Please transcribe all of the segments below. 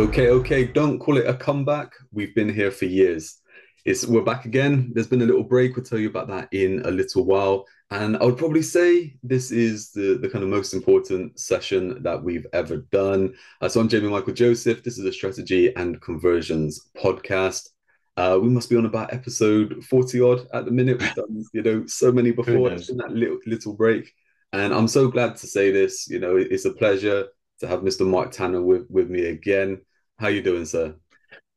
Okay, okay, don't call it a comeback. We've been here for years. It's we're back again. There's been a little break. We'll tell you about that in a little while. And I would probably say this is the, the kind of most important session that we've ever done. Uh, so I'm Jamie Michael Joseph. This is a strategy and conversions podcast. Uh, we must be on about episode 40 odd at the minute. We've done, you know, so many before. It's been that little little break. And I'm so glad to say this. You know, it's a pleasure to have Mr. Mark Tanner with, with me again. How you doing, sir?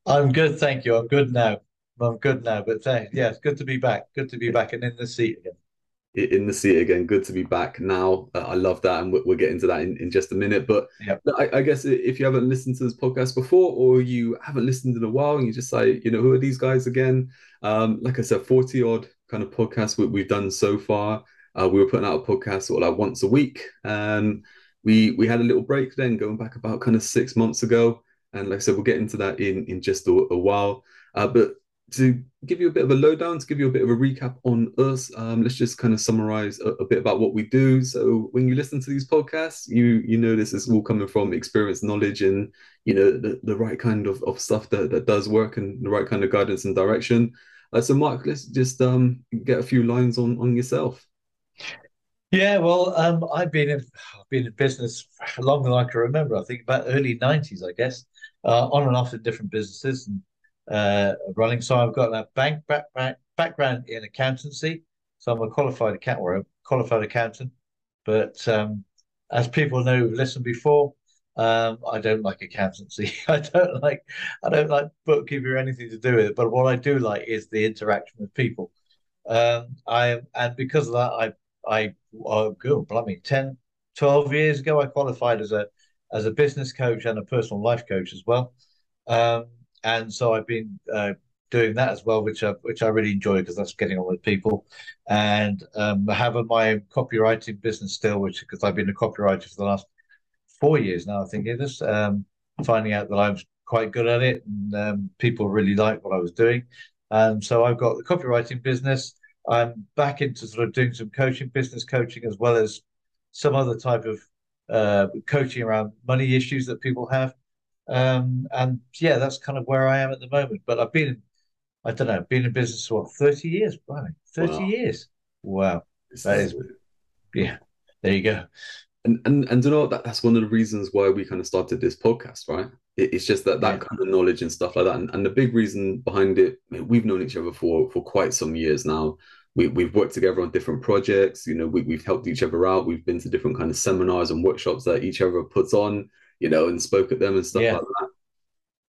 I'm good, thank you. I'm good now. I'm good now. But uh, yeah, it's good to be back. Good to be back and in the seat again. In the seat again. Good to be back now. Uh, I love that, and we'll, we'll, get into that in, in just a minute. But yep. I, I, guess if you haven't listened to this podcast before, or you haven't listened in a while, and you just say, you know, who are these guys again? Um, like I said, forty odd kind of podcasts we, we've done so far. Uh, we were putting out a podcast sort of like once a week, and we we had a little break then, going back about kind of six months ago. And like I said, we'll get into that in, in just a, a while. Uh, but to give you a bit of a lowdown, to give you a bit of a recap on us, um, let's just kind of summarize a, a, bit about what we do. So when you listen to these podcasts, you you know this is all coming from experience, knowledge, and you know the, the right kind of, of stuff that, that does work and the right kind of guidance and direction. Uh, so Mark, let's just um, get a few lines on on yourself. Yeah, well, um, I've been in I've been in business longer than I can remember. I think about early '90s, I guess uh, on and off in different businesses and uh, running. So I've got a bank back, back, background in accountancy. So I'm a qualified accountant or a qualified accountant. But um, as people know, listened before, um, I don't like accountancy. I don't like I don't like bookkeeping or anything to do with it. But what I do like is the interaction with people. Um, I and because of that, I I oh, good, blimey, 10, 12 years ago, I qualified as a as a business coach and a personal life coach as well. Um, and so I've been uh, doing that as well, which I which I really enjoy because that's getting on with people. And um, I have my copywriting business still, which because I've been a copywriter for the last four years now, I think it is. Um, finding out that I was quite good at it, and um, people really liked what I was doing. And so I've got the copywriting business. I'm back into sort of doing some coaching, business coaching, as well as some other type of uh, coaching around money issues that people have. Um, and yeah, that's kind of where I am at the moment. But I've been, I don't know, been in business for what, 30 years, Right, 30 wow. years. Wow. That is, yeah, there you go. And, and and you know that that's one of the reasons why we kind of started this podcast, right? It, it's just that that yeah. kind of knowledge and stuff like that, and, and the big reason behind it, I mean, we've known each other for for quite some years now we, we've worked together on different projects you know we, we've helped each other out we've been to different kind of seminars and workshops that each other puts on you know and spoke at them and stuff yeah. like that.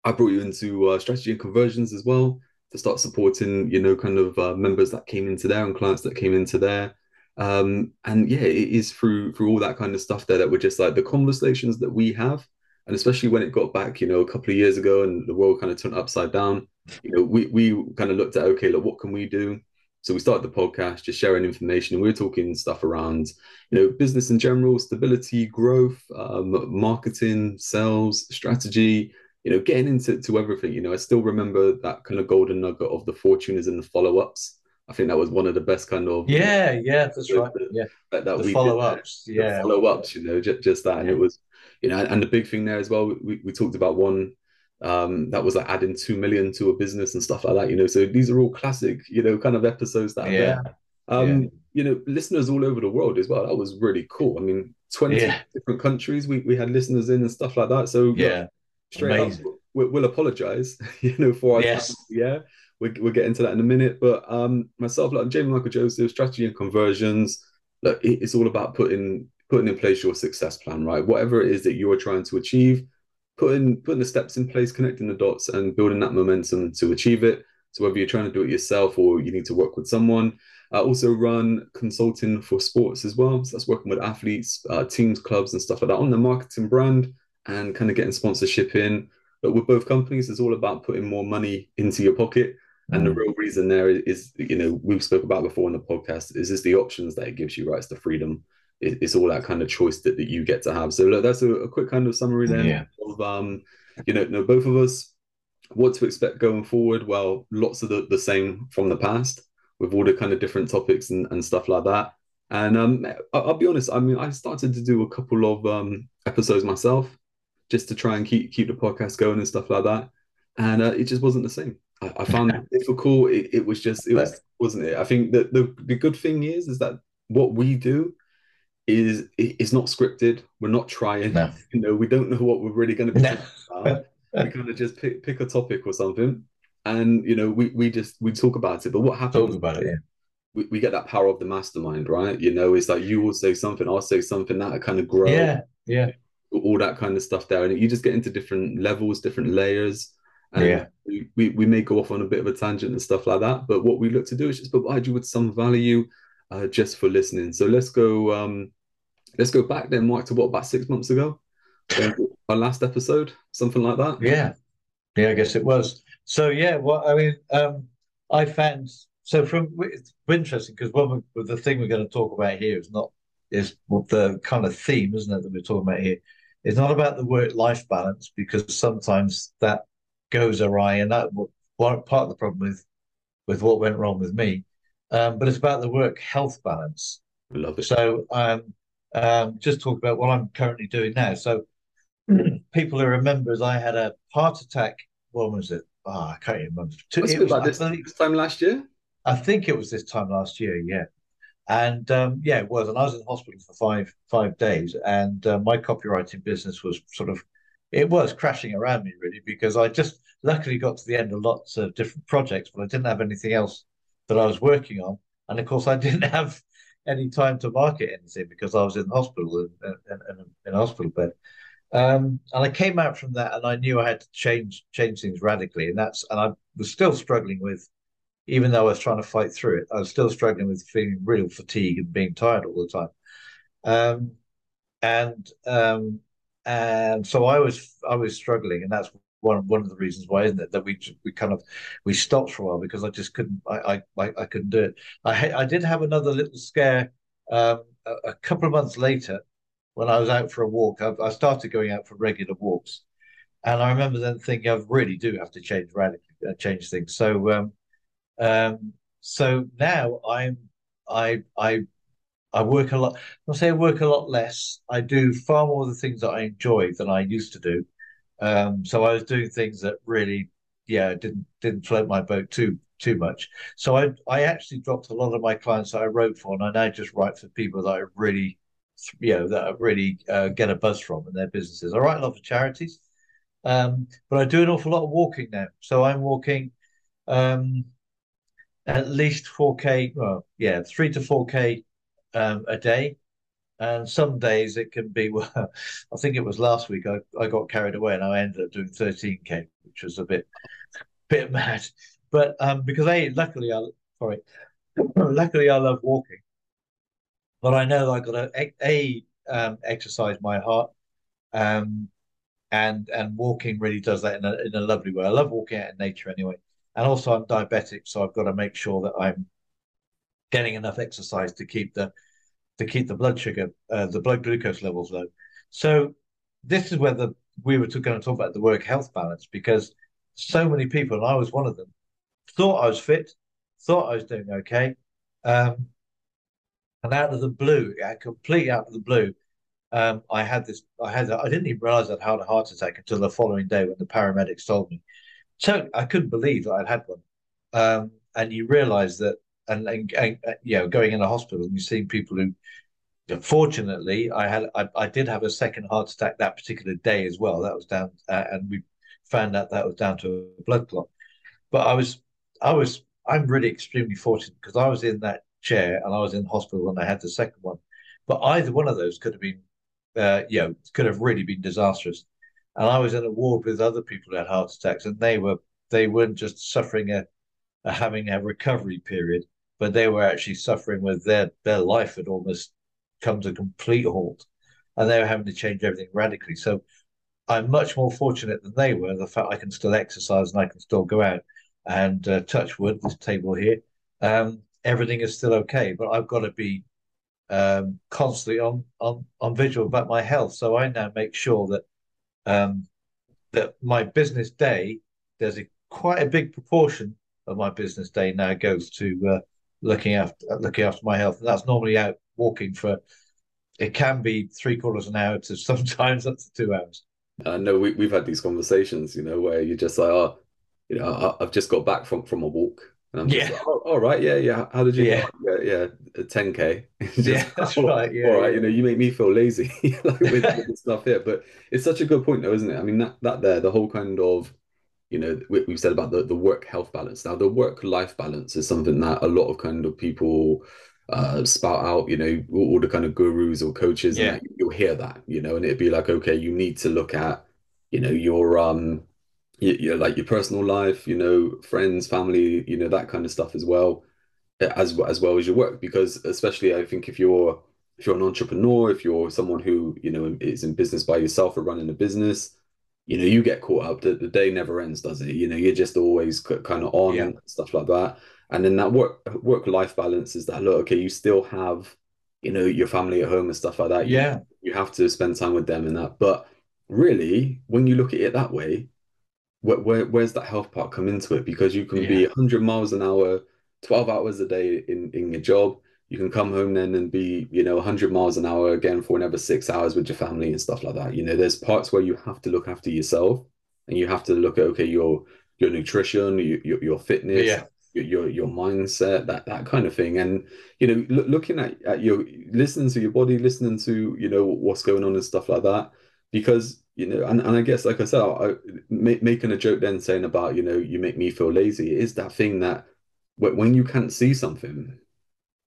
I brought you into uh, strategy and conversions as well to start supporting you know kind of uh, members that came into there and clients that came into there. Um, and yeah it is through through all that kind of stuff there that we're just like the conversations that we have. And especially when it got back you know a couple of years ago and the world kind of turned upside down you know we we kind of looked at okay look what can we do so we started the podcast just sharing information, and we were talking stuff around, you know, business in general, stability, growth, um, marketing, sales, strategy. You know, getting into to everything. You know, I still remember that kind of golden nugget of the fortuners and the follow ups. I think that was one of the best kind of yeah, yeah, that's right. Yeah, that, that the follow ups, yeah, follow ups. You know, just, just that, and it was, you know, and the big thing there as well. We, we talked about one um, that was like adding two million to a business and stuff like that. You know, so these are all classic, you know, kind of episodes that are yeah. there. Um, yeah. You know, listeners all over the world as well. That was really cool. I mean, twenty yeah. different countries. We we had listeners in and stuff like that. So yeah, straight Amazing. up, we'll, we'll apologize. You know, for our yes. Time. yeah. We, we'll get into that in a minute. But um, myself, like Jamie Michael Joseph, strategy and conversions. Look, it's all about putting putting in place your success plan, right? Whatever it is that you are trying to achieve, putting putting the steps in place, connecting the dots, and building that momentum to achieve it. So whether you're trying to do it yourself or you need to work with someone, I also run consulting for sports as well. So that's working with athletes, uh, teams, clubs, and stuff like that on the marketing brand and kind of getting sponsorship in. But with both companies, it's all about putting more money into your pocket. And the mm. real reason there is, you know, we've spoke about before in the podcast, is just the options that it gives you, right? It's the freedom it, it's all that kind of choice that, that you get to have. So look, that's a, a quick kind of summary then yeah. of um, you know, know, both of us. What to expect going forward? Well, lots of the, the same from the past with all the kind of different topics and, and stuff like that. And um, I, will be honest, I mean, I started to do a couple of um, episodes myself. just to try and keep keep the podcast going and stuff like that. And uh, it just wasn't the same. I, I found it difficult. It, it was just it was wasn't it? I think that the the good thing is is that what we do is it's not scripted. We're not trying. No. You know, we don't know what we're really going to be No. talking about. we kind of just pick pick a topic or something, and you know, we we just we talk about it. But what happens? Talk about it, yeah. We, we get that power of the mastermind, right? You know, it's like you will say something, I'll say something, that kind of grow, Yeah, yeah, all that kind of stuff there, and you just get into different levels, different layers. And Yeah. we, we, we may go off on a bit of a tangent and stuff like that, but what we look to do is just provide you with some value uh, just for listening. So let's go um let's go back then, Mike, to what about six months ago? Our last episode, something like that. yeah, yeah. I guess it was. So yeah, well, I mean, um, I found so from it's interesting because one of the thing we're going to talk about here is not is what the kind of theme, isn't it, that we're talking about here? It's not about the work-life balance because sometimes that goes awry, and that one part of the problem with with what went wrong with me. Um, but it's about the work-health balance. Love it. So um, um, just talk about what I'm currently doing now. So people who remember, is I had a heart attack. When was it? Oh, I can't even remember. Two- it was- this, believe- this time last year. I think it was this time last year, yeah. And um, yeah, it was. And I was in the hospital for five five days, and uh, my copywriting business was sort of it was crashing around me really because I just luckily got to the end of lots of different projects, but I didn't have anything else that I was working on, and of course I didn't have any time to market anything because I was in hospital and in, in, in a hospital bed. Um, and I came out from that, and I knew I had to change change things radically, and that's and I was still struggling with even though I was trying to fight through it, I was still struggling with feeling real fatigue and being tired all the time. Um, and um, and so I was I was struggling, and that's one one of the reasons why, isn't it, that we we kind of we stopped for a while because I just couldn't I I I couldn't do it. I I did have another little scare um, a, a couple of months later when I was out for a walk. I, I started going out for regular walks, and I remember then thinking I really do have to change radically uh, change things. So. Um, um, so now I'm I I I work a lot. I'll say I work a lot less. I do far more of the things that I enjoy than I used to do. Um, so I was doing things that really, yeah, didn't didn't float my boat too too much. So I I actually dropped a lot of my clients that I wrote for, and I now just write for people that I really, you know, that I really uh, get a buzz from in their businesses. I write a lot for charities, um, but I do an awful lot of walking now. So I'm walking. Um, at least 4K, well, yeah, three to 4K um, a day. And some days it can be, well, I think it was last week I, I got carried away and I ended up doing 13K, which was a bit bit mad. But um, because I luckily I sorry, luckily I love walking. But I know I got to a, um, exercise my heart, um, and and walking really does that in a in a lovely way. I love walking out in nature anyway. And also, I'm diabetic, so I've got to make sure that I'm getting enough exercise to keep the to keep the blood sugar, uh, the blood glucose levels low. So this is where the we were going to talk about the work health balance because so many people, and I was one of them, thought I was fit, thought I was doing okay, um, and out of the blue, completely out of the blue, um, I had this. I had. I didn't even realize I'd had a heart attack until the following day when the paramedics told me. So I couldn't believe that I'd had one. Um, and you realize that, and, and, and you know, going in a hospital and you've seen people who, fortunately, I had, I, I did have a second heart attack that particular day as well. That was down, uh, and we found out that was down to a blood clot. But I was, I was, I'm really extremely fortunate because I was in that chair and I was in hospital when I had the second one. But either one of those could have been, uh, you know, could have really been disastrous and I was in a ward with other people who had heart attacks, and they were they weren't just suffering a, a having a recovery period, but they were actually suffering with their their life had almost come to a complete halt, and they were having to change everything radically. So I'm much more fortunate than they were. The fact I can still exercise and I can still go out and uh, touch wood, this table here, um, everything is still okay. But I've got to be um, constantly on on on vigil about my health. So I now make sure that um, that my business day, there's a quite a big proportion of my business day now goes to uh, looking after looking after my health. And that's normally out walking for it can be three quarters an hour to sometimes up to two hours. I know we, we've had these conversations, you know, where you're just like, oh, you know, I, have just got back from from a walk, and I'm yeah. like, oh, all right, yeah, yeah. How did you? Yeah, yeah, yeah, 10k. just, yeah, that's oh, right. Yeah, all right. Yeah. You know, you make me feel lazy like with, with stuff here, but it's such a good point, though, isn't it? I mean, that that there, the whole kind of you know we, have said about the, the work health balance now the work life balance is something that a lot of kind of people uh, spout out, you know, all, the kind of gurus or coaches, yeah. you'll hear that, you know, and it'd be like, okay, you need to look at, you know, your um, your, your like your personal life, you know, friends, family, you know, that kind of stuff as well, as as well as your work, because especially I think if you're if you're an entrepreneur, if you're someone who you know is in business by yourself or running a business, you know, you get caught up. The, the day never ends, does it? You know, you're just always kind of on yeah. stuff like that and then that work work life balance is that look okay you still have you know your family at home and stuff like that yeah you, you have to spend time with them and that but really when you look at it that way where, where where's that health part come into it because you can yeah. be 100 miles an hour 12 hours a day in in your job you can come home then and be you know 100 miles an hour again for another six hours with your family and stuff like that. You know there's parts where you have to look after yourself and you have to look at okay your your nutrition your, your fitness yeah. your your mindset that that kind of thing. And you know look, looking at, at your listening to your body listening to you know what's going on and stuff like that. Because you know and, and i guess like i said I, making a joke then saying about you know you make me feel lazy is that thing that when you can't see something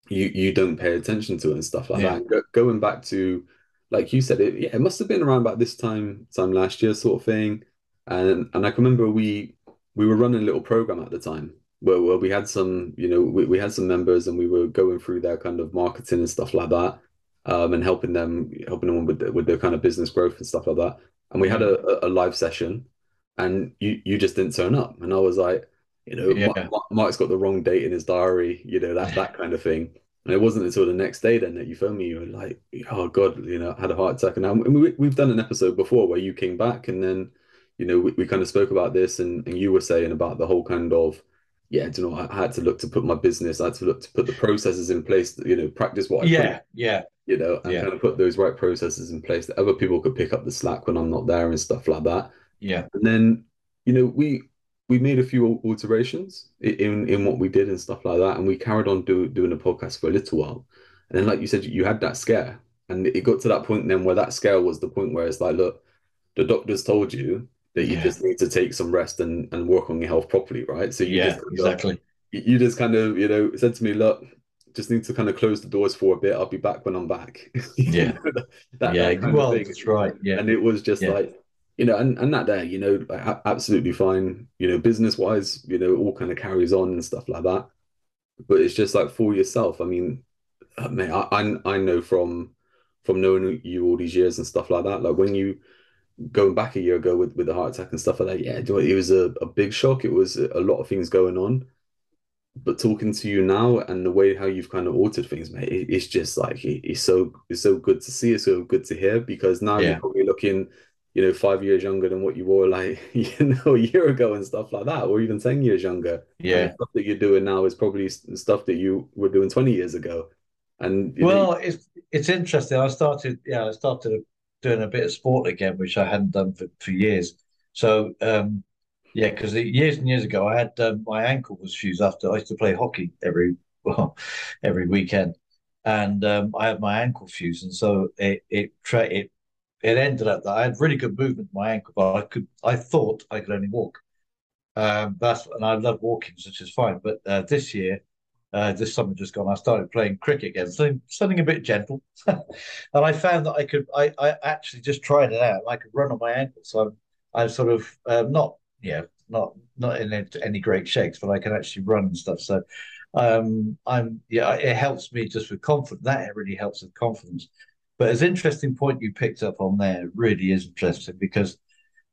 you you don't pay attention to it and stuff like yeah. that and going back to like you said it yeah it must have been around about this time time last year sort of thing and and i can remember we we were running a little program at the time where, where we had some, you know, we, we had some members and we were going through their kind of marketing and stuff like that, um, and helping them, helping them with the, with their kind of business growth and stuff like that. And we had a, a live session, and you you just didn't turn up, and I was like, you know, yeah. Mark's got the wrong date in his diary, you know, that that kind of thing. And it wasn't until the next day then that you phoned me. You were like, "Oh God, you know, I had a heart attack." And now we, we've done an episode before where you came back, and then, you know, we, we kind of spoke about this, and, and you were saying about the whole kind of yeah, you know, I had to look to put my business, I had to look to put the processes in place, you know, practice what I yeah, yeah, you know, and yeah. kind of put those right processes in place that other people could pick up the slack when I'm not there and stuff like that. Yeah, and then you know we we made a few alterations in in what we did and stuff like that, and we carried on do, doing the podcast for a little while, and then like you said, you had that scare, and it got to that point then where that scare was the point where it's like, look, the doctors told you that you yeah. just need to take some rest and, and work on your health properly, right? So you yeah, just exactly. you just kind of you know said to me, look, just need to kind of close the doors for a bit. I'll be back when I'm back. yeah, that, that, yeah. That well, that's right. Yeah, and it was just yeah. like you know, and and that there, you know, absolutely fine. You know, business wise, you know, all kind of carries on and stuff like that. But it's just like for yourself. I mean, uh, mate, I I, I know from from knowing you all these years and stuff like that. Like when you going back a year ago with with the heart attack and stuff like that, yeah, it was a, a big shock. It was a lot of things going on. But talking to you now and the way how you've kind of altered things, mate, it, it's just like it, it's so it's so good to see. It's so good to hear because now yeah. you're probably looking, you know, five years younger than what you were like, you know, a year ago and stuff like that, or even ten years younger. Yeah, stuff that you're doing now is probably stuff that you were doing twenty years ago. And well, know, it's it's interesting. I started, yeah, I started doing a bit of sport again, which I hadn't done for, for years. So um, yeah, because years and years ago, I had um, my ankle was fused after I used to play hockey every well every weekend, and um, I had my ankle fused, and so it it tra- it it ended up that I had really good movement in my ankle, but I could I thought I could only walk. Um, that's and I love walking, which is fine. But uh, this year, uh, this summer just gone, I started playing cricket again, so something a bit gentle, and I found that I could. I, I actually just tried it out. I could run on my ankle, so I'm, I'm sort of um, not, yeah, not not in any great shakes, but I can actually run and stuff. So, um, I'm yeah, it helps me just with confidence. That really helps with confidence. But as interesting point you picked up on there really is interesting because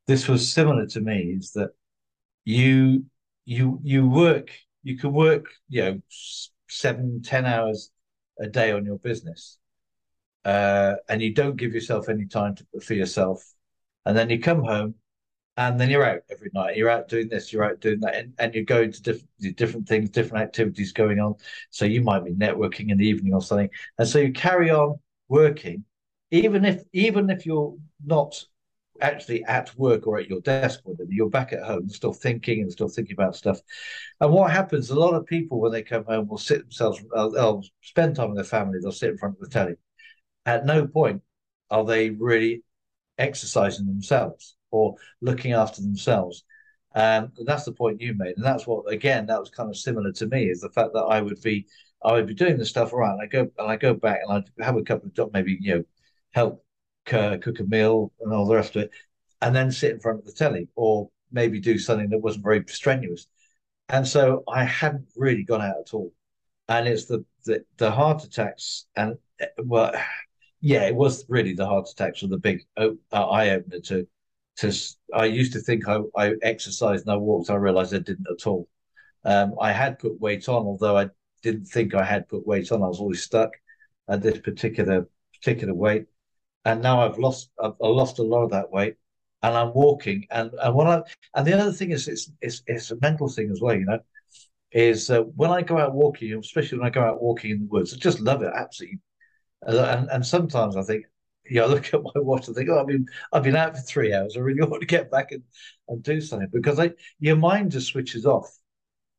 this was similar to me. Is that you you you work you can work, you know, seven, ten hours a day on your business, uh, and you don't give yourself any time to, for yourself, and then you come home, and then you're out every night. You're out doing this, you're out doing that, and, and you're going to different different things, different activities going on. So you might be networking in the evening or something, and so you carry on working, even if even if you're not actually at work or at your desk with them. You're back at home, still thinking and still thinking about stuff. And what happens? A lot of people when they come home will sit themselves. They'll, they'll spend time with their family. They'll sit in front of the telly. At no point are they really exercising themselves or looking after themselves. Um, and that's the point you made, and that's what again that was kind of similar to me is the fact that I would be I would be doing the stuff around. I go and I go back and I'd have a couple of maybe you know help uh, cook a meal and all the rest of it, and then sit in front of the telly or maybe do something that wasn't very strenuous. And so I hadn't really gone out at all. And it's the the, the heart attacks and well, yeah, it was really the heart attacks were the big uh, eye opener to to. I used to think I, I exercised and I walked. I realized I didn't at all. Um, I had put weight on, although I didn't think I had put weight on. I was always stuck at this particular particular weight and now I've lost I've, I lost a lot of that weight, and I'm walking. And and when I and the other thing is it's it's it's a mental thing as well. You know, is uh, when I go out walking, especially when I go out walking in the woods, I just love it absolutely. And and sometimes I think, yeah, I look at my watch and think, oh, I've been I've been out for three hours. I really want to get back and, and do something because I, your mind just switches off.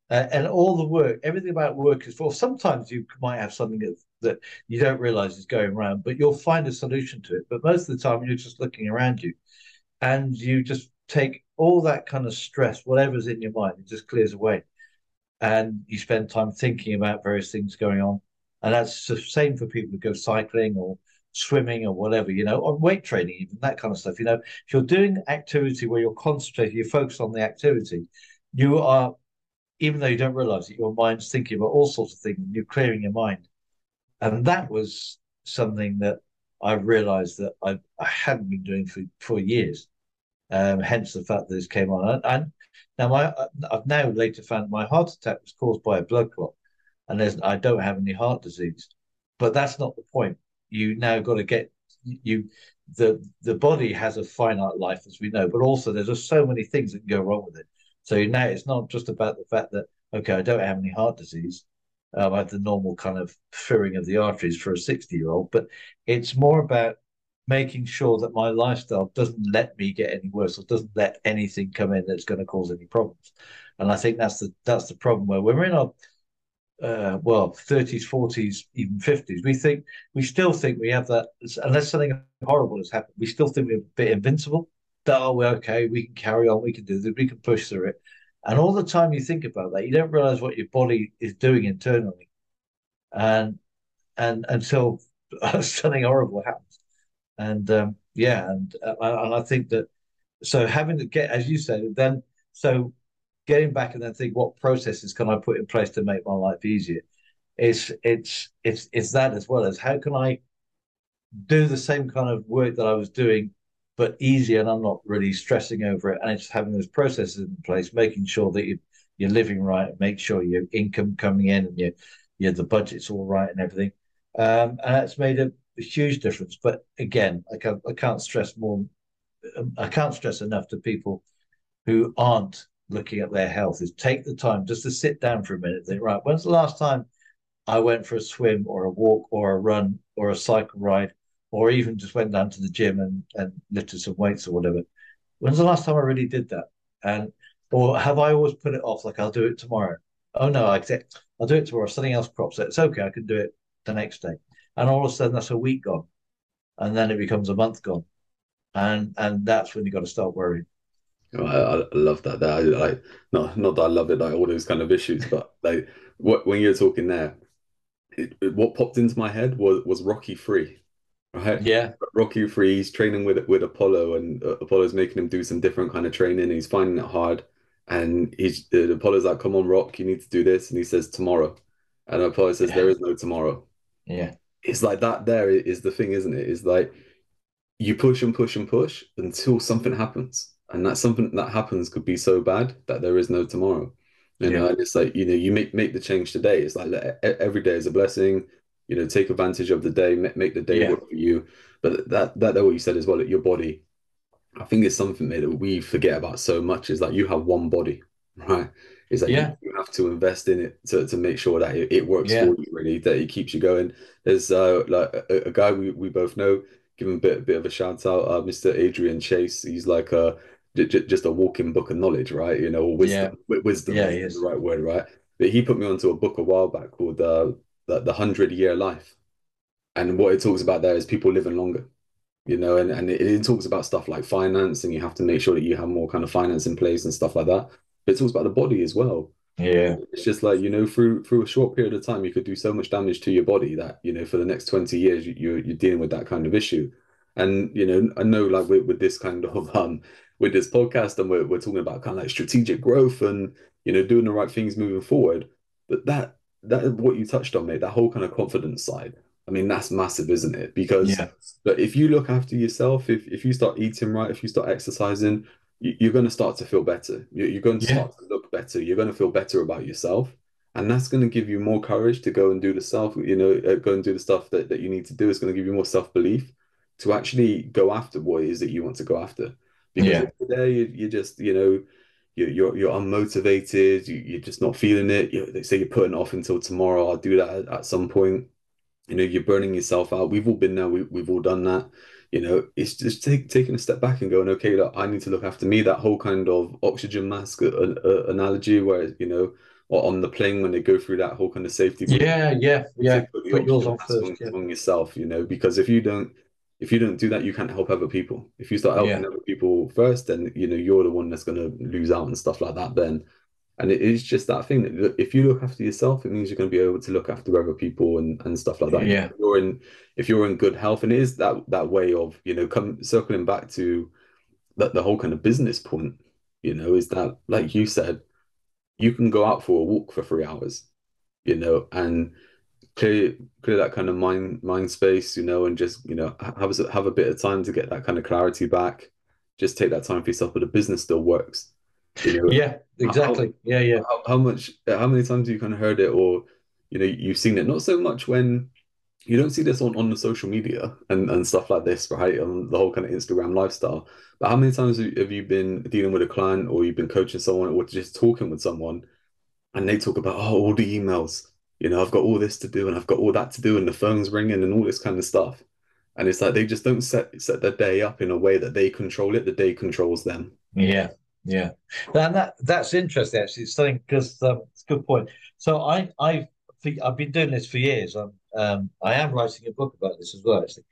Uh, and all the work, everything about work is for. Sometimes you might have something that that you don't realize is going around, but you'll find a solution to it. But most of the time, you're just looking around you and you just take all that kind of stress, whatever's in your mind, it just clears away. And you spend time thinking about various things going on. And that's the same for people who go cycling or swimming or whatever, you know, or weight training, even that kind of stuff. You know, if you're doing activity where you're concentrating, you're focused on the activity, you are, even though you don't realize it, your mind's thinking about all sorts of things, you're clearing your mind. And that was something that I realized that I, I hadn't been doing for, for years. Um, hence the fact that this came on. And, and now my I've now later found my heart attack was caused by a blood clot, and there's I don't have any heart disease. But that's not the point. You now got to get you the the body has a finite life as we know, but also there's just so many things that can go wrong with it. So now it's not just about the fact that okay, I don't have any heart disease um, I have the normal kind of filling of the arteries for a 60 year old, but it's more about making sure that my lifestyle doesn't let me get any worse or doesn't let anything come in that's going to cause any problems. And I think that's the that's the problem where we're in our uh, well 30s, 40s, even 50s, we think we still think we have that unless something horrible has happened, we still think we're a bit invincible. Oh, we're okay, we can carry on, we can do this, we can push through it. And all the time you think about that, you don't realize what your body is doing internally. And and until something horrible happens. And um, yeah, and uh, and I think that so having to get, as you said, then so getting back and then think what processes can I put in place to make my life easier. It's it's it's it's that as well as how can I do the same kind of work that I was doing but easy and I'm not really stressing over it. And it's having those processes in place, making sure that you, you're living right, make sure your income coming in and your, your the budget's all right and everything. Um, and that's made a, a, huge difference. But again, I can't, I can't stress more. Um, I can't stress enough to people who aren't looking at their health is take the time just to sit down for a minute. Think, right, when's the last time I went for a swim or a walk or a run or a cycle ride or even just went down to the gym and, and lifted some weights or whatever. When's the last time I really did that? And or have I always put it off like I'll do it tomorrow? Oh no, I I'll do it tomorrow. Something else crops up. It's okay. I can do it the next day. And all of a sudden, that's a week gone, and then it becomes a month gone, and and that's when you got to start worrying. Oh, I, I, love that. That I, like not not that I love it like all those kind of issues, but like what when you're talking there, it, it, what popped into my head was was Rocky Three right? Yeah. Rocky Three, he's training with with Apollo, and uh, Apollo's making him do some different kind of training. he's finding it hard, and he's uh, Apollo's like, "Come on, Rock, you need to do this," and he says, "Tomorrow," and Apollo says, yeah. "There is no tomorrow." Yeah, it's like that. There is the thing, isn't it? Is like you push and push and push until something happens, and that something that happens could be so bad that there is no tomorrow. You yeah. know, and it's like you know, you make make the change today. It's like every day is a blessing you know take advantage of the day make the day yeah. work for you but that that that what you said as well your body i think it's something that we forget about so much is that you have one body right is that yeah. you, have to invest in it to, to make sure that it, it works yeah. for you really that it keeps you going there's uh like a, a guy we, we both know give him a bit, a bit of a shout out. Uh, Mr. Adrian Chase. He's like a just a walking book of knowledge, right? You know, wisdom. Yeah. Wisdom yeah, is the right word, right? But he put me onto a book a while back called uh, the the Hundred Year Life, and what it talks about there is people living longer. You know, and and it, it talks about stuff like finance, and you have to make sure that you have more kind of finance in place and stuff like that. But it talks about the body as well. Yeah. It's just like, you know, through through a short period of time, you could do so much damage to your body that, you know, for the next 20 years, you, you're, you're dealing with that kind of issue. And, you know, I know like with, with this kind of, um, with this podcast and we're, we're talking about kind of like strategic growth and, you know, doing the right things moving forward. But that, that what you touched on, mate, that whole kind of confidence side, I mean, that's massive, isn't it? Because yeah. but if you look after yourself, if, if you start eating right, if you start exercising, you're going to start to feel better. You're going to start to look better. You're going to feel better about yourself. And that's going to give you more courage to go and do the self, you know, uh, go and do the stuff that, that you need to do. It's going to give you more self belief to actually go after what it is that you want to go after. Because yeah. today you, you just, you know, you're, you're, you're unmotivated, you, you're just not feeling it. You, they say you're putting off until tomorrow. I'll do that at, at some point. You know, you're burning yourself out. We've all been there. We, we've all done that you know, it's just take, taking a step back and going, okay, look, I need to look after me. That whole kind of oxygen mask uh, uh, analogy, where you know, on the plane when they go through that whole kind of safety. Yeah, yeah, yeah. Put, yours on first yeah. yourself, you know, because if you don't, if you don't do that, you can't help other people. If you start helping yeah. other people first, then you know you're the one that's going to lose out and stuff like that. Then and it is just that thing that if you look after yourself, it means you're going to be able to look after other people and, and stuff like that. Yeah. If you're in if you're in good health, and it is that that way of you know come circling back to that the whole kind of business point, you know, is that like you said, you can go out for a walk for three hours, you know, and clear clear that kind of mind mind space, you know, and just you know have a, have a bit of time to get that kind of clarity back. Just take that time for yourself, but the business still works you know, yeah, exactly. How, yeah, yeah. How, how, much? Uh, how many times have you kind of heard it, or you know, you've seen it? Not so much when you don't see this on on the social media and and stuff like this, right? On the whole kind of Instagram lifestyle. But how many times have you been dealing with a client, or you've been coaching someone, or just talking with someone, and they talk about oh, all the emails. You know, I've got all this to do, and I've got all that to do, and the phone's ringing, and all this kind of stuff. And it's like they just don't set set their day up in a way that they control it. The day controls them. Yeah, yeah, and that that's interesting actually. It's something because um, it's a good point. So I I I've been doing this for years. I'm um, I am writing a book about this as well actually,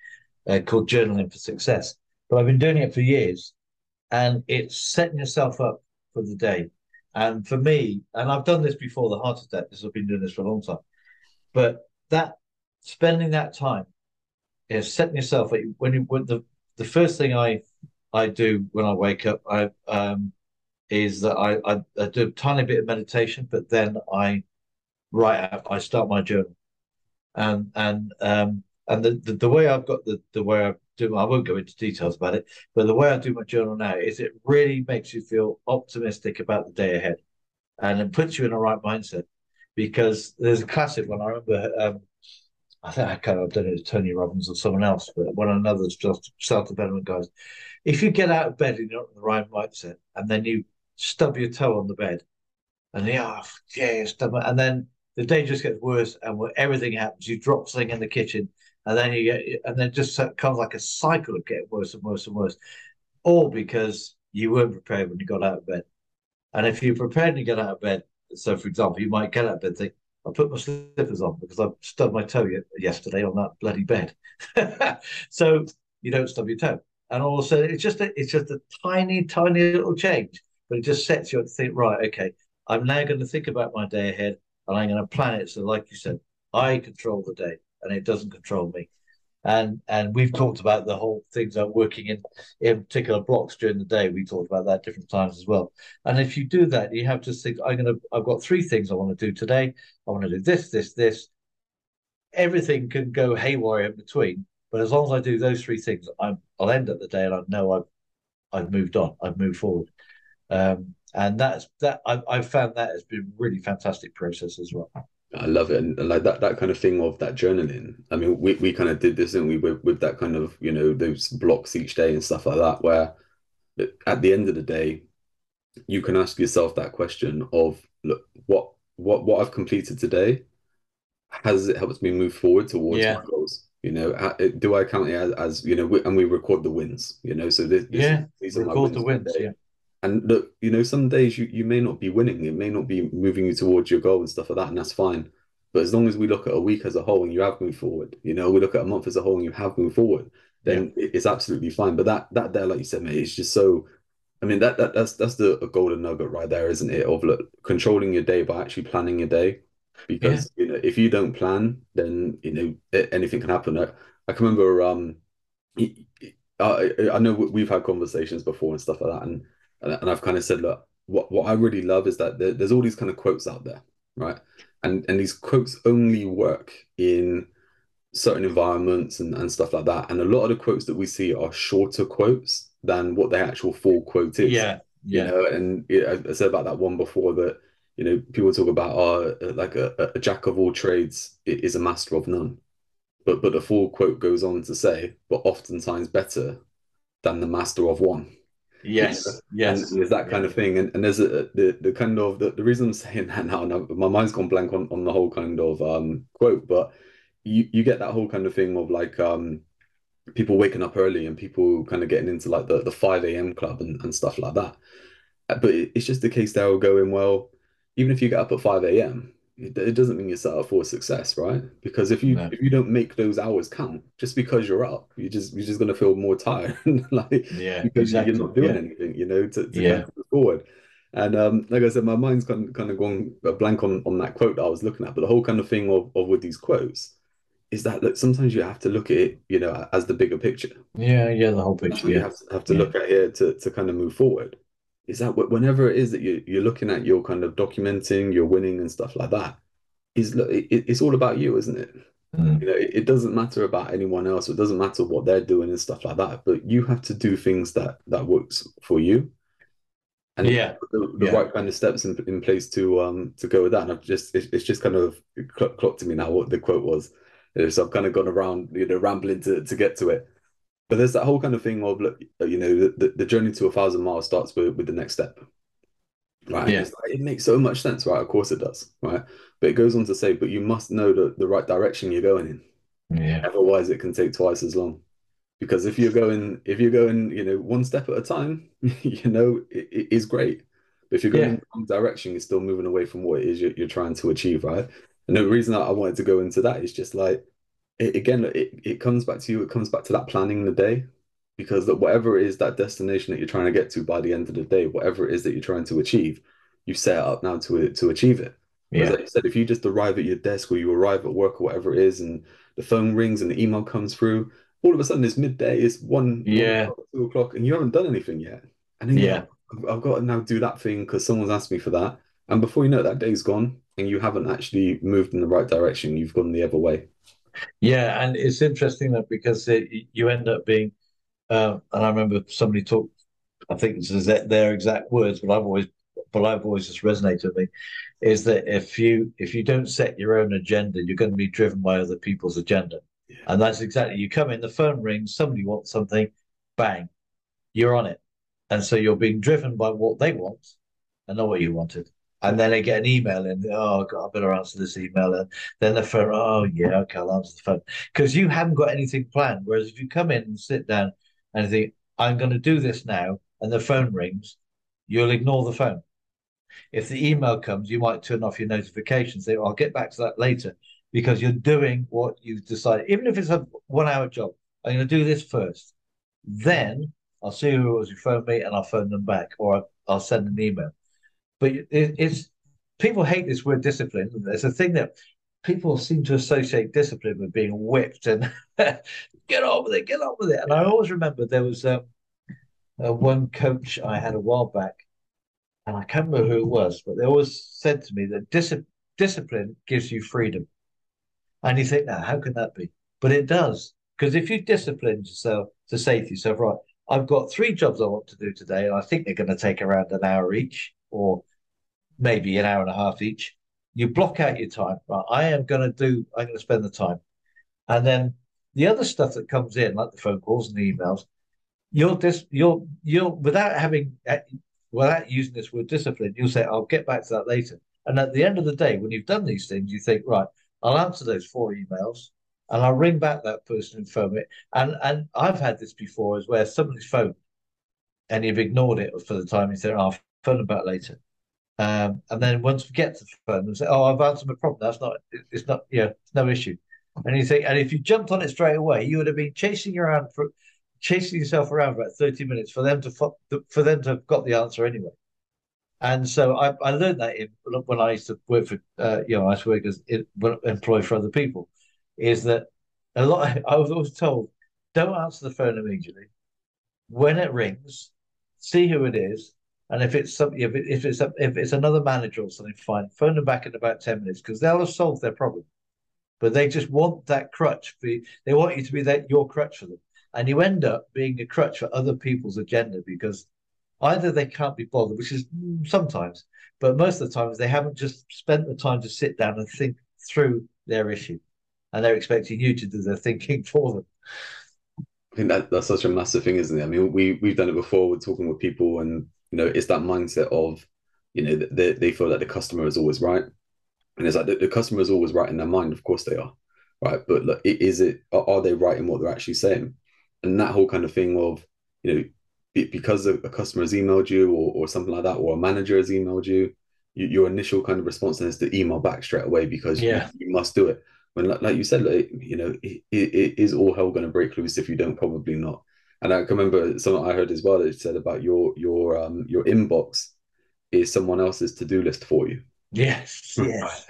uh, called Journaling for Success. But I've been doing it for years, and it's setting yourself up for the day. And for me, and I've done this before the heart attack because I've been doing this for a long time. But that spending that time is setting yourself when you when the the first thing I I do when I wake up, I um, is that I, I, I, do a tiny bit of meditation, but then I write out, I start my journal. And and um and the, the, the way I've got the, the way I do I won't go into details about it, but the way I do my journal now is it really makes you feel optimistic about the day ahead. And it puts you in the right mindset. Because there's a classic one I remember um, I think I kind of done it Tony Robbins or someone else, but one just self development guys. If you get out of bed and you're not in the right mindset, and then you stub your toe on the bed, and yeah, oh, yeah, stub. And then the day just gets worse, and everything happens. You drop something in the kitchen, and then you get, and then just comes like a cycle of getting worse and worse and worse, all because you weren't prepared when you got out of bed. And if you're prepared to get out of bed, so for example, you might get out of bed think, I put my slippers on because I stubbed my toe yesterday on that bloody bed. so you don't stub your toe. And also, it's just a, it's just a tiny, tiny little change but it just sets you up to think, right, okay, I'm now going to think about my day ahead and I'm going to plan it. So, like you said, I control the day and it doesn't control me. And and we've talked about the whole things like working in in particular blocks during the day. We talked about that different times as well. And if you do that, you have to think, I'm gonna I've got three things I want to do today. I want to do this, this, this. Everything can go haywire in between, but as long as I do those three things, I'm I'll end up the day and I know I've I've moved on, I've moved forward. Um, and that's that I, I've found that has been really fantastic process as well. I love it, and like that that kind of thing of that journaling. I mean, we, we kind of did this, didn't we, with, with that kind of you know those blocks each day and stuff like that. Where at the end of the day, you can ask yourself that question of look what what what I've completed today has it helped me move forward towards yeah. my goals. You know, do I count it as, as you know, and we record the wins, you know, so this, yeah, these record the wins, yeah. And look, you know, some days you, you may not be winning, it may not be moving you towards your goal and stuff like that, and that's fine. But as long as we look at a week as a whole and you have moved forward, you know, we look at a month as a whole and you have moved forward, then yeah. it's absolutely fine. But that that there, like you said, mate, it's just so. I mean, that, that that's that's the golden nugget right there, isn't it? Of look, controlling your day by actually planning your day, because yeah. you know if you don't plan, then you know anything can happen. I, I can remember, um, I I know we've had conversations before and stuff like that, and and I've kind of said, look, what what I really love is that there, there's all these kind of quotes out there, right? And and these quotes only work in certain environments and, and stuff like that. And a lot of the quotes that we see are shorter quotes than what the actual full quote is. Yeah. Yeah. You know, and I, I said about that one before that, you know, people talk about oh, like a, a jack of all trades is a master of none. But but the full quote goes on to say, but oftentimes better than the master of one. Yes, you know? yes. And there's that kind yeah. of thing, and, and there's a, the the kind of the, the reason I'm saying that now, now, my mind's gone blank on, on the whole kind of um quote, but you you get that whole kind of thing of like um people waking up early and people kind of getting into like the, the 5 a.m club and, and stuff like that but it's just the case they're all going well even if you get up at 5 a.m it, it doesn't mean you're set up for success right because if you no. if you don't make those hours count just because you're up you just you're just going to feel more tired like yeah because exactly. you're not doing yeah. anything you know to, to yeah. forward and um, like I said, my mind's kind of, kind of gone blank on, on that quote that I was looking at. But the whole kind of thing of, of with these quotes is that that sometimes you have to look at it, you know, as the bigger picture. Yeah, yeah, the whole picture. You have to, have to yeah. look at here to to kind of move forward. Is that whenever it is that you you're looking at your kind of documenting, your winning and stuff like that, is it, it's all about you, isn't it? Mm. You know, it, it, doesn't matter about anyone else. It doesn't matter what they're doing and stuff like that. But you have to do things that that works for you and yeah, the, the yeah. right kind of steps in, in place to um to go with that. And I've just it's, it's just kind of clocked to me now what the quote was. So I've kind of gone around, you know, rambling to, to get to it. But there's that whole kind of thing of, look, uh, you know, the, the journey to a thousand miles starts with, with the next step. Right. Yeah. Like, it makes so much sense, right? Of course it does. Right. But it goes on to say, but you must know the, the right direction you're going in. Yeah. Otherwise it can take twice as long. Because if you're going, if you're going, you know, one step at a time, you know, it, it is great. But if you're going yeah. in the wrong direction, you're still moving away from what it is you're, you're trying to achieve, right? And the reason I wanted to go into that is just like, it, again, it, it comes back to you. It comes back to that planning the day, because that whatever it is that destination that you're trying to get to by the end of the day, whatever it is that you're trying to achieve, you set up now to to achieve it. Yeah. Like said, if you just arrive at your desk or you arrive at work or whatever it is, and the phone rings and the email comes through, all of a sudden it's midday, it's one, yeah, one two o'clock, and you haven't done anything yet. And then yeah, I've got to now do that thing because someone's asked me for that. And before you know it, that day's gone and you haven't actually moved in the right direction. You've gone the other way. Yeah, and it's interesting that because it, you end up being, uh, and I remember somebody talked. I think this is their exact words, but I've always, but I've always just resonated with me, is that if you if you don't set your own agenda, you're going to be driven by other people's agenda, yeah. and that's exactly. You come in, the phone rings, somebody wants something, bang, you're on it, and so you're being driven by what they want, and not what you wanted and then they get an email and oh god, I better answer this email, and then the phone, oh yeah, okay, I'll answer the phone because you haven't got anything planned. Whereas if you come in and sit down and think I'm going to do this now, and the phone rings, you'll ignore the phone. If the email comes, you might turn off your notifications. Say, oh, I'll get back to that later because you're doing what you've decided. Even if it's a one-hour job, I'm going to do this first. Then I'll see who it was who phoned me, and I'll phone them back, or I'll send an email but it, it's people hate this word discipline. It's a thing that people seem to associate discipline with being whipped and get on with it, get on with it. And I always remember there was um, uh, one coach I had a while back, and I can't remember who it was, but they always said to me that dis- discipline gives you freedom. And you think, now, how can that be? But it does. Because if you discipline yourself to say to yourself, right, I've got three jobs I want to do today, and I think they're going to take around an hour each, or maybe an hour and a half each. You block out your time. Right, I am going to do. I'm going to spend the time, and then the other stuff that comes in, like the phone calls and the emails, you'll just you'll you'll without having uh, without using this word discipline, you'll say, "I'll get back to that later." And at the end of the day, when you've done these things, you think, "Right, I'll answer those four emails, and I'll ring back that person and phone it. And and I've had this before as where somebody's phoned and you've ignored it for the time. You say, oh, I'll phone them back later. Um, and then once we get to the phone, and say, "Oh, I've answered my problem. That's not. It's not. Yeah, it's no issue." And you think, and if you jumped on it straight away, you would have been chasing around for chasing yourself around for about thirty minutes for them to for them to have got the answer anyway. And so I, I learned that in, when I used to work for, uh, you know, I used to work as employee for other people, is that a lot. I was always told, don't answer the phone immediately. When it rings, see who it is, and if it's something, if, it, if it's a, if it's another manager or something, fine. Phone them back in about ten minutes because they'll have solved their problem. But they just want that crutch. For, they want you to be that your crutch for them, and you end up being a crutch for other people's agenda because either they can't be bothered, which is mm, sometimes, but most of the times they haven't just spent the time to sit down and think through their issue, and they're expecting you to do their thinking for them. I think that that's such a massive thing, isn't it? I mean, we we've done it before. We're talking with people, and you know, it's that mindset of, you know, they they feel that the customer is always right, and it's like the, the customer is always right in their mind. Of course they are, right? But look, is it are they right in what they're actually saying? And that whole kind of thing of, you know, because a, customer has emailed you or, or something like that, or a manager has emailed you, you your initial kind of response is to email back straight away because yeah. you, you must do it. When, like, like you said, like, you know, it, it is all hell going to break loose if you don't, probably not. And I can remember something I heard as well that said about your your um your inbox is someone else's to do list for you. Yes, yes,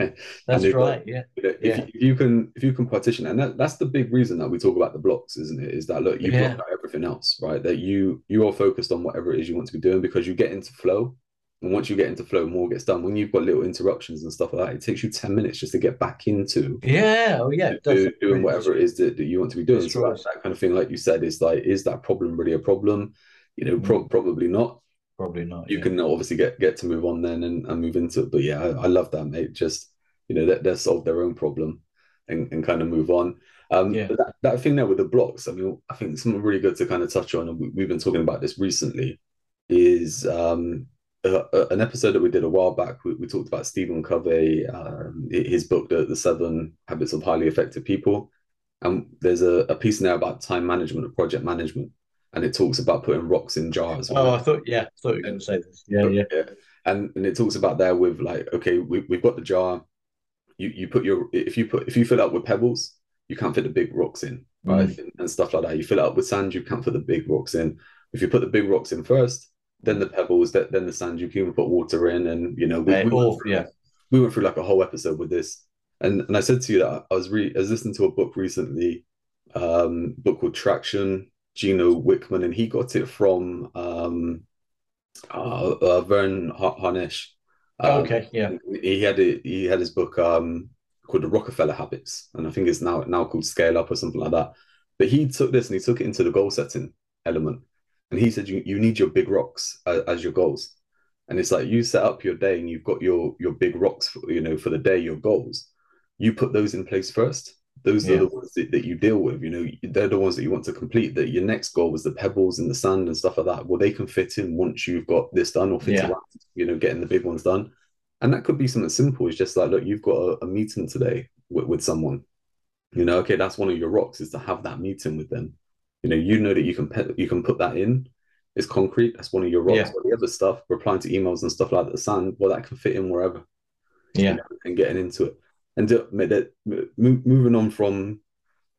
that's right. yeah, if, yeah. if you can if you can partition, and that, that's the big reason that we talk about the blocks, isn't it? Is that look, you yeah. block out everything else, right? That you you are focused on whatever it is you want to be doing because you get into flow, and once you get into flow, more gets done. When you've got little interruptions and stuff like that, it takes you ten minutes just to get back into yeah, oh yeah, do, doing whatever it is that, that you want to be doing. So that, that, kind of thing, like you said, is like, is that problem really a problem? You know, pro- mm. probably not probably not. You yeah. can obviously get get to move on then and, and move into it. But yeah, I, I love that, mate. Just you know, that they solve their own problem and, and kind of move on. Um, yeah. that, that thing there with the blocks, I mean, I think something really good to kind of touch on, and we, have been talking about this recently, is um, an episode that we did a while back. We, we talked about Stephen Covey, um, his book, the, the Seven Habits of Highly Effective People. And there's a, a piece in there about time management and project management and it talks about putting rocks in jars. Oh, right? I thought, yeah, I thought you were going to say this. Yeah, yeah, yeah. And and it talks about there with like, okay, we we've got the jar. You you put your if you put if you fill it up with pebbles, you can't fit the big rocks in, right? Mm. And stuff like that. You fill it up with sand, you can't put the big rocks in. If you put the big rocks in first, then the pebbles, then the sand, you can put water in, and you know, we, we all, through, yeah, we went through like a whole episode with this. And and I said to you that I was re I was listening to a book recently, um, book called Traction Gino Wickman, and he got it from um, uh, uh, Verne Harnish. Um, oh, okay, yeah. He had it. He had his book um, called The Rockefeller Habits, and I think it's now now called Scale Up or something like that. But he took this and he took it into the goal setting element, and he said you you need your big rocks as, as your goals, and it's like you set up your day and you've got your your big rocks, for, you know, for the day, your goals. You put those in place first, those yeah. are the ones that, that you deal with you know. They're the ones that you want to complete. That your next goal was the pebbles and the sand and stuff like that. Well they can fit in once you've got this done or fit yeah. around you know getting the big ones done. And that could be something simple. It's just like look you've got a, a meeting today with, with someone. You know okay that's one of your rocks is to have that meeting with them you know you know that you can pe- you can put that in it's concrete that's one of your rocks yeah. the other stuff replying to emails and stuff like that the sand well that can fit in wherever yeah you know, and getting into it and to, that, moving on from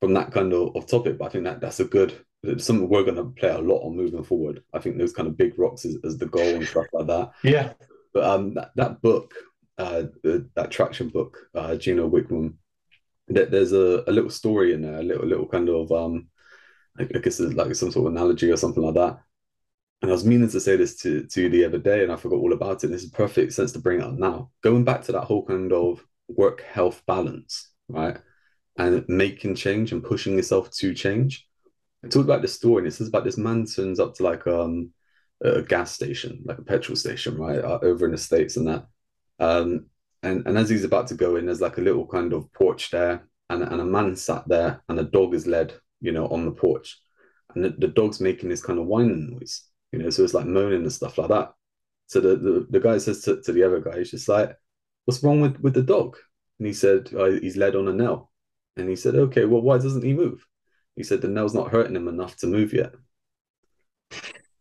from that kind of, of topic, but I think that that's a good something we're going to play a lot on moving forward. I think those kind of big rocks as, as the goal and stuff like that. Yeah. But um, that, that book, uh, the, that traction book, uh, Gino Wickman, that there's a, a little story in there, a little little kind of um, I, guess it's like some sort of analogy or something like that. And I was meaning to say this to, to you the other day, and I forgot all about it. This is perfect sense to bring it up now. Going back to that whole kind of work health balance, right? And making change and pushing yourself to change. I talked about this story, and it says about this man turns up to like um a gas station, like a petrol station, right, uh, over in the states and that. Um, and and as he's about to go in, there's like a little kind of porch there, and and a man sat there, and a dog is led, you know, on the porch, and the, the dog's making this kind of whining noise, you know, so it's like moaning and stuff like that. So the the, the guy says to, to the other guy, he's just like, what's wrong with with the dog? And he said, oh, he's led on a nail. And he said, okay, well, why doesn't he move? He said, the nail's not hurting him enough to move yet.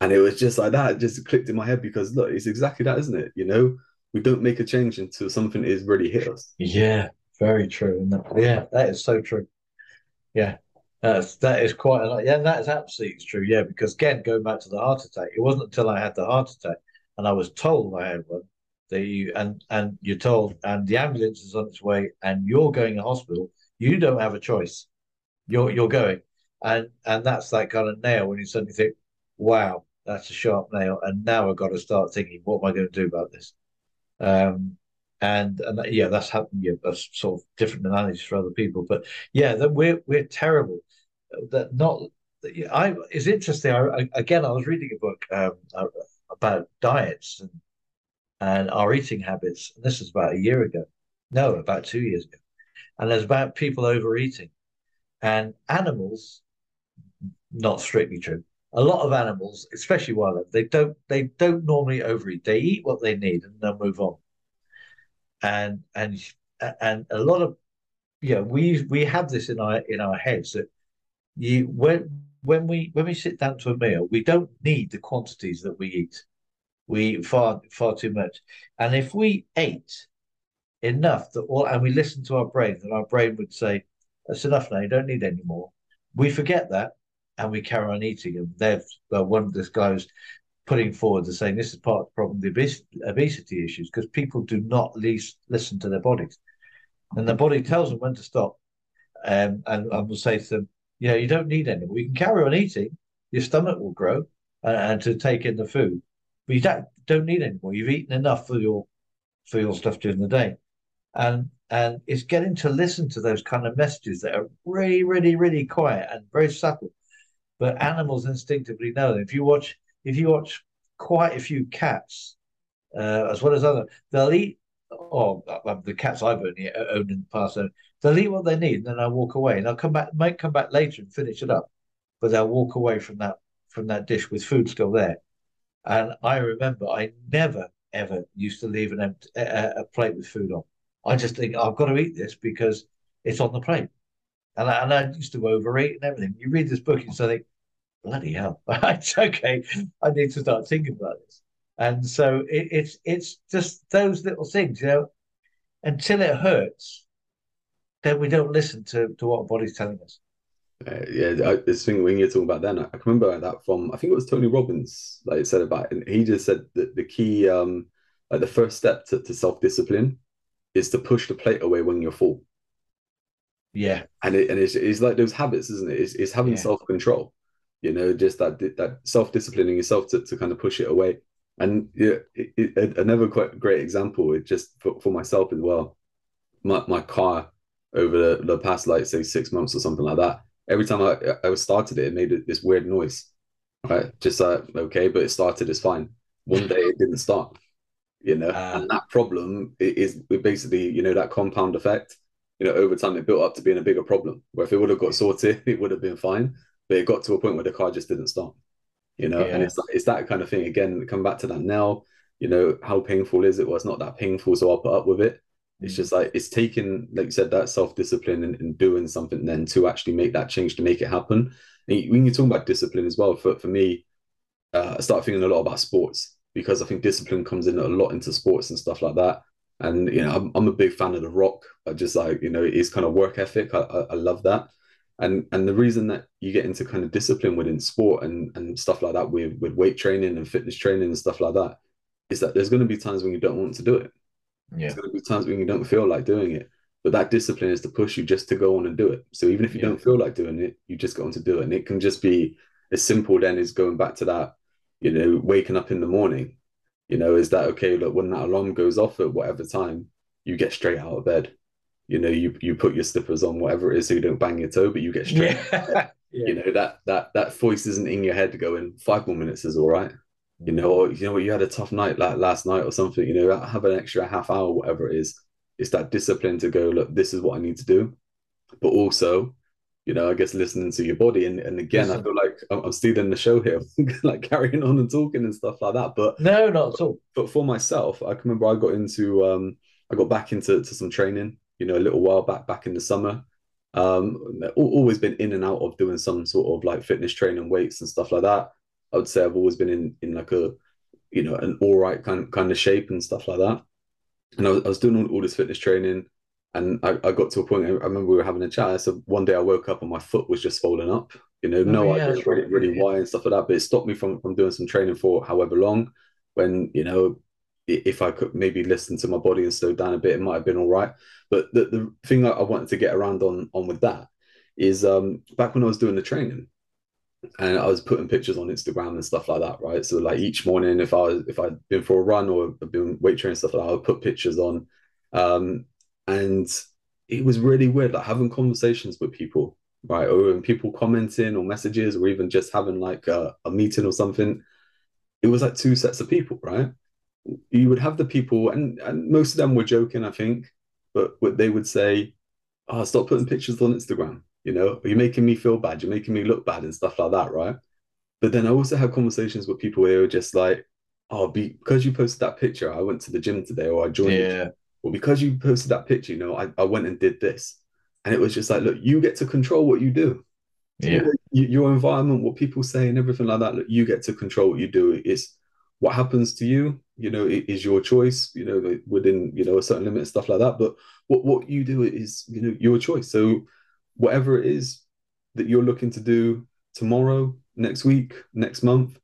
And it was just like that, just clicked in my head because look, it's exactly that, isn't it? You know, we don't make a change until something is really hit us. Yeah, very true. yeah, that is so true. Yeah, that's that is quite a lot. Yeah, that is absolutely true. Yeah, because again, going back to the heart attack, it wasn't until I had the heart attack and I was told I had one that you and and you're told and the ambulance is on its way and you're going to hospital. You don't have a choice. You're you're going, and and that's that kind of nail when you suddenly think, wow, that's a sharp nail, and now I've got to start thinking, what am I going to do about this? Um, and and yeah, that's happened. Yeah, that's sort of different analysis for other people, but yeah, that we're we're terrible. That not. I it's interesting. I, again, I was reading a book um, about diets and and our eating habits. And this was about a year ago. No, about two years ago. And there's about people overeating. And animals, not strictly true. A lot of animals, especially wildlife, they don't they don't normally overeat. They eat what they need and they'll move on and and and a lot of yeah we we have this in our in our heads that you when when we when we sit down to a meal we don't need the quantities that we eat. We far far too much. And if we ate enough that all and we listen to our brain and our brain would say that's enough now you don't need any more. We forget that and we carry on eating and they've uh, one of this guys putting forward and saying this is part of the problem, the obesity, issues, because people do not least listen to their bodies. And the body tells them when to stop. Um, and I will say to them, you know, you don't need any more. You can carry on eating, your stomach will grow and, and to take in the food, but you don't, don't need any more. You've eaten enough for your for your stuff during the day. And and it's getting to listen to those kind of messages that are really, really, really quiet and very subtle. But animals instinctively know. If you watch if you watch quite a few cats, uh, as well as other, they'll eat. Oh, the cats I've only owned in the past, they'll eat what they need, and then I'll walk away, and I'll come back, might come back later and finish it up, but they'll walk away from that from that dish with food still there. And I remember I never ever used to leave an empty, a, a plate with food on. I just think I've got to eat this because it's on the plate. And I, and I used to overeat and everything. You read this book and you think, bloody hell, it's okay. I need to start thinking about this. And so it, it's it's just those little things, you know. Until it hurts, then we don't listen to to what our body's telling us. Uh, yeah, this thing when you're talking about then, I can remember that from I think it was Tony Robbins, like said about, it, and he just said that the key, um, like the first step to, to self discipline, is to push the plate away when you're full. Yeah, and it, and it's, it's like those habits, isn't it? It's, it's having yeah. self control you know, just that that self disciplining yourself to, to kind of push it away. And yeah, it, it, another quite great example, it just for, for myself as well. My my car over the, the past like say six months or something like that. Every time I I started it, it made this weird noise. Right, just like okay, but it started, it's fine. One day it didn't start, you know, uh, and that problem is basically you know that compound effect. You know, over time it built up to being a bigger problem. Where if it would have got sorted, it would have been fine but it got to a point where the car just didn't stop. You know, yeah. and it's it's that kind of thing again. Come back to that now. You know, how painful is it? Well, it's not that painful, so I'll put up with it. It's just like it's taking, like you said, that self discipline and, and, doing something then to actually make that change to make it happen. And when you're talking about discipline as well, for for me, uh, I start thinking a lot about sports because I think discipline comes in a lot into sports and stuff like that. And you know, I'm, I'm a big fan of The Rock. I just like you know, his kind of work ethic. I, I, I love that and and the reason that you get into kind of discipline within sport and and stuff like that with with weight training and fitness training and stuff like that is that there's going to be times when you don't want to do it. Yeah. there's going to be times when you don't feel like doing it. But that discipline is to push you just to go on and do it. So even if you yeah. don't feel like doing it you just go on to do it. And it can just be as simple then as going back to that you know waking up in the morning. You know is that okay look when that alarm goes off at whatever time you get straight out of bed you know you you put your slippers on whatever it is so you don't bang your toe but you get straight yeah. yeah. you know that that that voice isn't in your head going five more minutes is all right you know or you know what you had a tough night like last night or something you know have an extra half hour whatever it is it's that discipline to go look this is what i need to do but also you know i guess listening to your body and, and again Listen. i feel like i'm, I'm stealing the show here like carrying on and talking and stuff like that but no not at all but for myself i can remember i got into um i got back into to some training you know, a little while back, back in the summer. Um, always been in and out of doing some sort of like fitness training, weights and stuff like that. I would say I've always been in in like a you know an all right kind kind of shape and stuff like that. And I was, I was doing all, all this fitness training, and I, I got to a point. I remember we were having a chat. So one day I woke up and my foot was just swollen up. You know, oh, no yeah, idea really, really why and stuff like that. But it stopped me from from doing some training for however long. When you know, if I could maybe listen to my body and slow down a bit, it might have been all right. But the, the thing I wanted to get around on on with that is um back when I was doing the training, and I was putting pictures on Instagram and stuff like that, right? So like each morning, if I was if I'd been for a run or been weight training stuff like that, I would put pictures on, um, and it was really weird, like having conversations with people, right? Or people commenting or messages, or even just having like a, a meeting or something. It was like two sets of people, right? You would have the people, and and most of them were joking, I think, but what they would say, "Oh, stop putting pictures on Instagram." you know, you're making me feel bad, you're making me look bad and stuff like that, right? But then I also have conversations with people where they were just like, oh, because you posted that picture, I went to the gym today or I joined yeah. Well, because you posted that picture, you know, I, I went and did this. And it was just like, look, you get to control what you do. Yeah. You, your environment, what people say and everything like that, look, you get to control what you do. It's what happens to you, you know, it is your choice, you know, within, you know, a certain limit and stuff like that. But what, what you do is, you know, your choice. So whatever it is that you're looking to do tomorrow, next week, next month,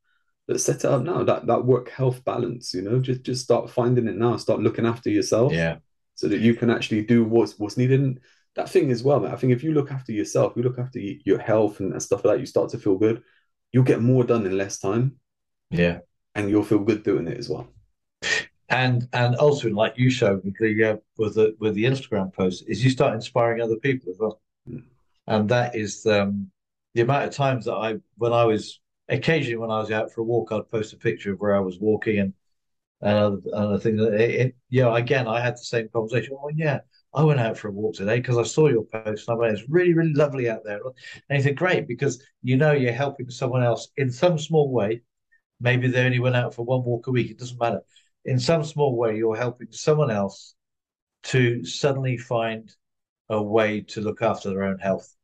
let's set it up now. That that work health balance, you know, just just start finding it now. Start looking after yourself. Yeah. So that you can actually do what's what's needed. And that thing as well, man. I think if you look after yourself, you look after your health and, and stuff like that, you start to feel good. You'll get more done in less time. Yeah. And you'll feel good doing it as well. And and also, like you showed with the uh, with the with the Instagram post, is you start inspiring other people as well and that is um, the amount of times that I, when I was occasionally when I was out for a walk, I'd post a picture of where I was walking and and other, other things. It, it, yeah, again, I had the same conversation. Oh, yeah, I went out for a walk today because I saw your post and I went, it's really, really lovely out there. And he said, great, because you know you're helping someone else in some small way. Maybe they only went out for one walk a week. It doesn't matter. In some small way, you're helping someone else to suddenly find a way to look after their own health.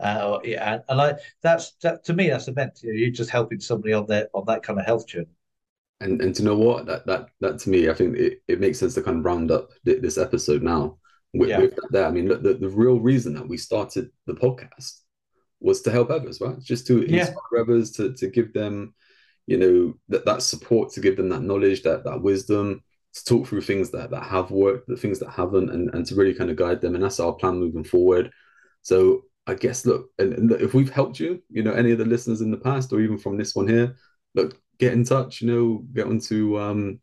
Uh, yeah, and I that's that to me that's event. You know, you're just helping somebody on their on that kind of health journey. And and to know what that that that to me, I think it, it makes sense to kind of round up this episode now with, yeah. with that. There, I mean, look, the the real reason that we started the podcast was to help others, right? Just to inspire yeah. others, to to give them, you know, that that support, to give them that knowledge, that that wisdom, to talk through things that that have worked, the things that haven't, and and to really kind of guide them. And that's our plan moving forward. So I guess look, and, and if we've helped you, you know, any of the listeners in the past, or even from this one here, look, get in touch. You know, get onto um,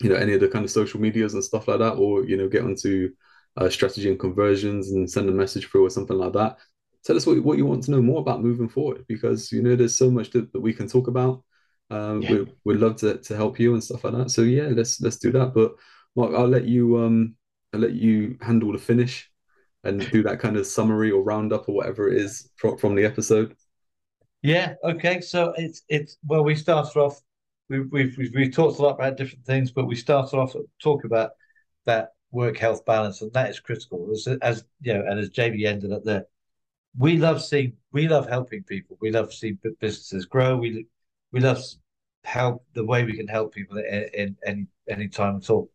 you know, any of the kind of social medias and stuff like that, or you know, get onto uh, strategy and conversions and send a message through or something like that. Tell us what, what you want to know more about moving forward, because you know, there's so much that, that we can talk about. Um, yeah. we, we'd love to, to help you and stuff like that. So yeah, let's let's do that. But Mark, I'll let you um I'll let you handle the finish and do that kind of summary or roundup or whatever it is from, from the episode? Yeah. Okay. So it's it's well, we started off. We've we've we've, we've talked a lot about different things, but we started off talk about that work health balance, and that is critical. As, as you know, and as Jamie ended up there, we love seeing, we love helping people. We love seeing businesses grow. We we love help the way we can help people in, in any any time at all,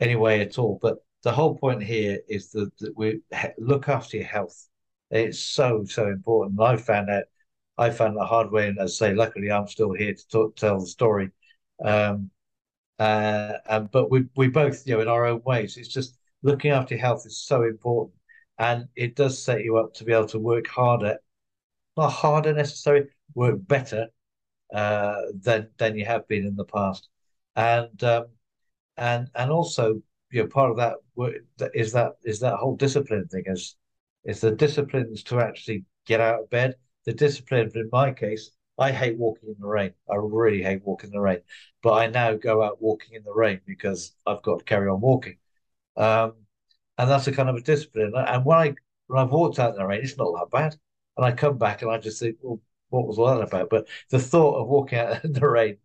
any way at all. But the whole point here is that, that we look after your health. It's so so important. I found that I found the hard way, and as I say, luckily I'm still here to talk, tell the story. Um, uh, and, but we we both, you know, in our own ways. It's just looking after your health is so important, and it does set you up to be able to work harder, not harder necessarily, work better uh, than than you have been in the past, and um, and and also you know part of that is that is that whole discipline thing is is the disciplines to actually get out of bed. The discipline, in my case, I hate walking in the rain. I really hate walking in the rain, but I now go out walking in the rain because I've got to carry on walking, um, and that's a kind of a discipline. And when I when I've walked out in the rain, it's not that bad, and I come back and I just think, well, what was all that about? But the thought of walking out in the rain,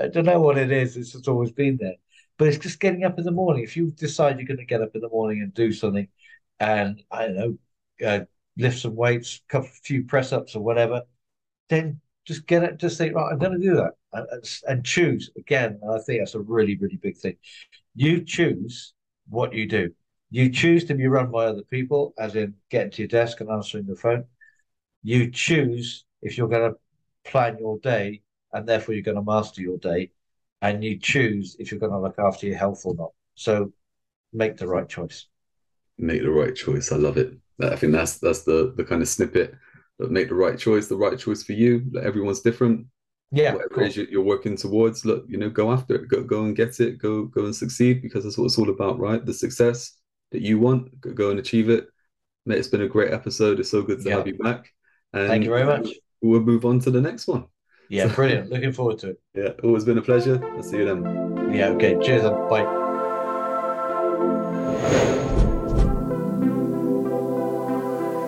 I don't know what it is. It's just always been there. But it's just getting up in the morning. If you decide you're going to get up in the morning and do something, and I don't know, uh, lift some weights, a few press ups or whatever, then just get it. Just think, right, I'm going to do that, and, and choose again. I think that's a really, really big thing. You choose what you do. You choose to be run by other people, as in getting to your desk and answering the phone. You choose if you're going to plan your day, and therefore you're going to master your day, and you choose if you're going to look after your health or not. So make the right choice. Make the right choice. I love it. I think that's that's the the kind of snippet that make the right choice, the right choice for you. Like everyone's different. Yeah, whatever it is you're working towards, look, you know, go after it, go go and get it, go go and succeed because that's what it's all about, right? The success that you want, go, go and achieve it. Mate, it's been a great episode. It's so good to yeah. have you back. And Thank you very much. We'll move on to the next one. Yeah, brilliant. Looking forward to it. Yeah, always been a pleasure. I'll see you then. Yeah, okay. Cheers. Bye.